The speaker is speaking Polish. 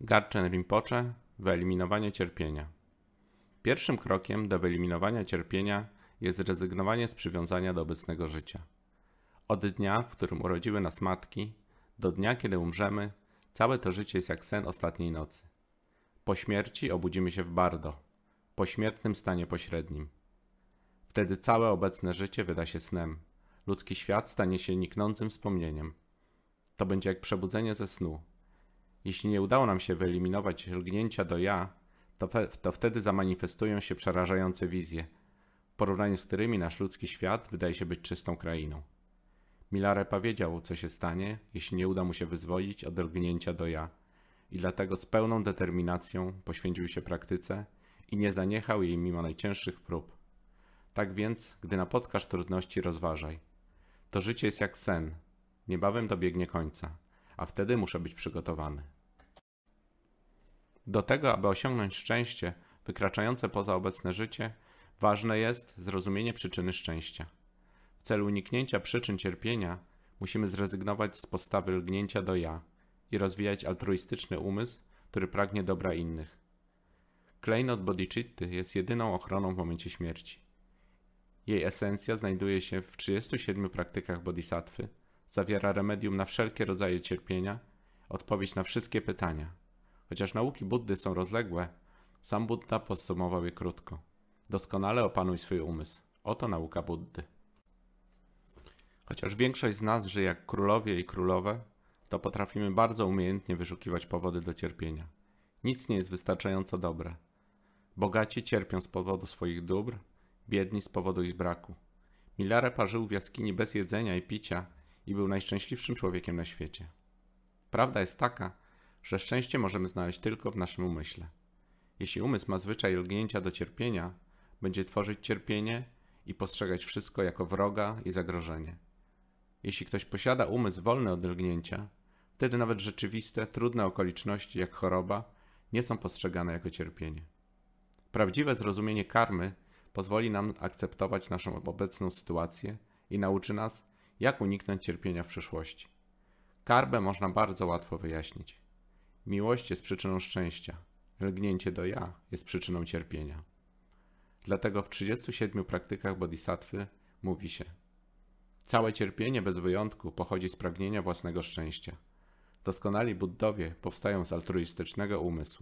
Garchen Rinpoche Wyeliminowanie cierpienia. Pierwszym krokiem do wyeliminowania cierpienia jest zrezygnowanie z przywiązania do obecnego życia. Od dnia, w którym urodziły nas matki, do dnia, kiedy umrzemy, całe to życie jest jak sen ostatniej nocy. Po śmierci obudzimy się w bardo, po śmiertnym stanie pośrednim. Wtedy całe obecne życie wyda się snem. Ludzki świat stanie się niknącym wspomnieniem. To będzie jak przebudzenie ze snu. Jeśli nie udało nam się wyeliminować lgnięcia do ja, to, to wtedy zamanifestują się przerażające wizje, w porównaniu z którymi nasz ludzki świat wydaje się być czystą krainą. Milarepa wiedział, co się stanie, jeśli nie uda mu się wyzwolić od lgnięcia do ja, i dlatego z pełną determinacją poświęcił się praktyce i nie zaniechał jej mimo najcięższych prób. Tak więc, gdy napotkasz trudności, rozważaj. To życie jest jak sen, niebawem dobiegnie końca, a wtedy muszę być przygotowany. Do tego, aby osiągnąć szczęście wykraczające poza obecne życie, ważne jest zrozumienie przyczyny szczęścia. W celu uniknięcia przyczyn cierpienia musimy zrezygnować z postawy lgnięcia do ja i rozwijać altruistyczny umysł, który pragnie dobra innych. Klejnot bodhicitty jest jedyną ochroną w momencie śmierci. Jej esencja znajduje się w 37 praktykach bodhisattwy, zawiera remedium na wszelkie rodzaje cierpienia, odpowiedź na wszystkie pytania. Chociaż nauki Buddy są rozległe, sam Buddha podsumował je krótko. Doskonale opanuj swój umysł. Oto nauka Buddy. Chociaż większość z nas żyje jak królowie i królowe, to potrafimy bardzo umiejętnie wyszukiwać powody do cierpienia. Nic nie jest wystarczająco dobre. Bogaci cierpią z powodu swoich dóbr, biedni z powodu ich braku. Milarepa żył w jaskini bez jedzenia i picia i był najszczęśliwszym człowiekiem na świecie. Prawda jest taka, że szczęście możemy znaleźć tylko w naszym umyśle. Jeśli umysł ma zwyczaj lgnięcia do cierpienia, będzie tworzyć cierpienie i postrzegać wszystko jako wroga i zagrożenie. Jeśli ktoś posiada umysł wolny od lgnięcia, wtedy nawet rzeczywiste, trudne okoliczności jak choroba nie są postrzegane jako cierpienie. Prawdziwe zrozumienie karmy pozwoli nam akceptować naszą obecną sytuację i nauczy nas, jak uniknąć cierpienia w przyszłości. Karbę można bardzo łatwo wyjaśnić. Miłość jest przyczyną szczęścia, lgnięcie do ja jest przyczyną cierpienia. Dlatego w 37 praktykach bodhisattwy mówi się: Całe cierpienie bez wyjątku pochodzi z pragnienia własnego szczęścia. Doskonali Buddowie powstają z altruistycznego umysłu.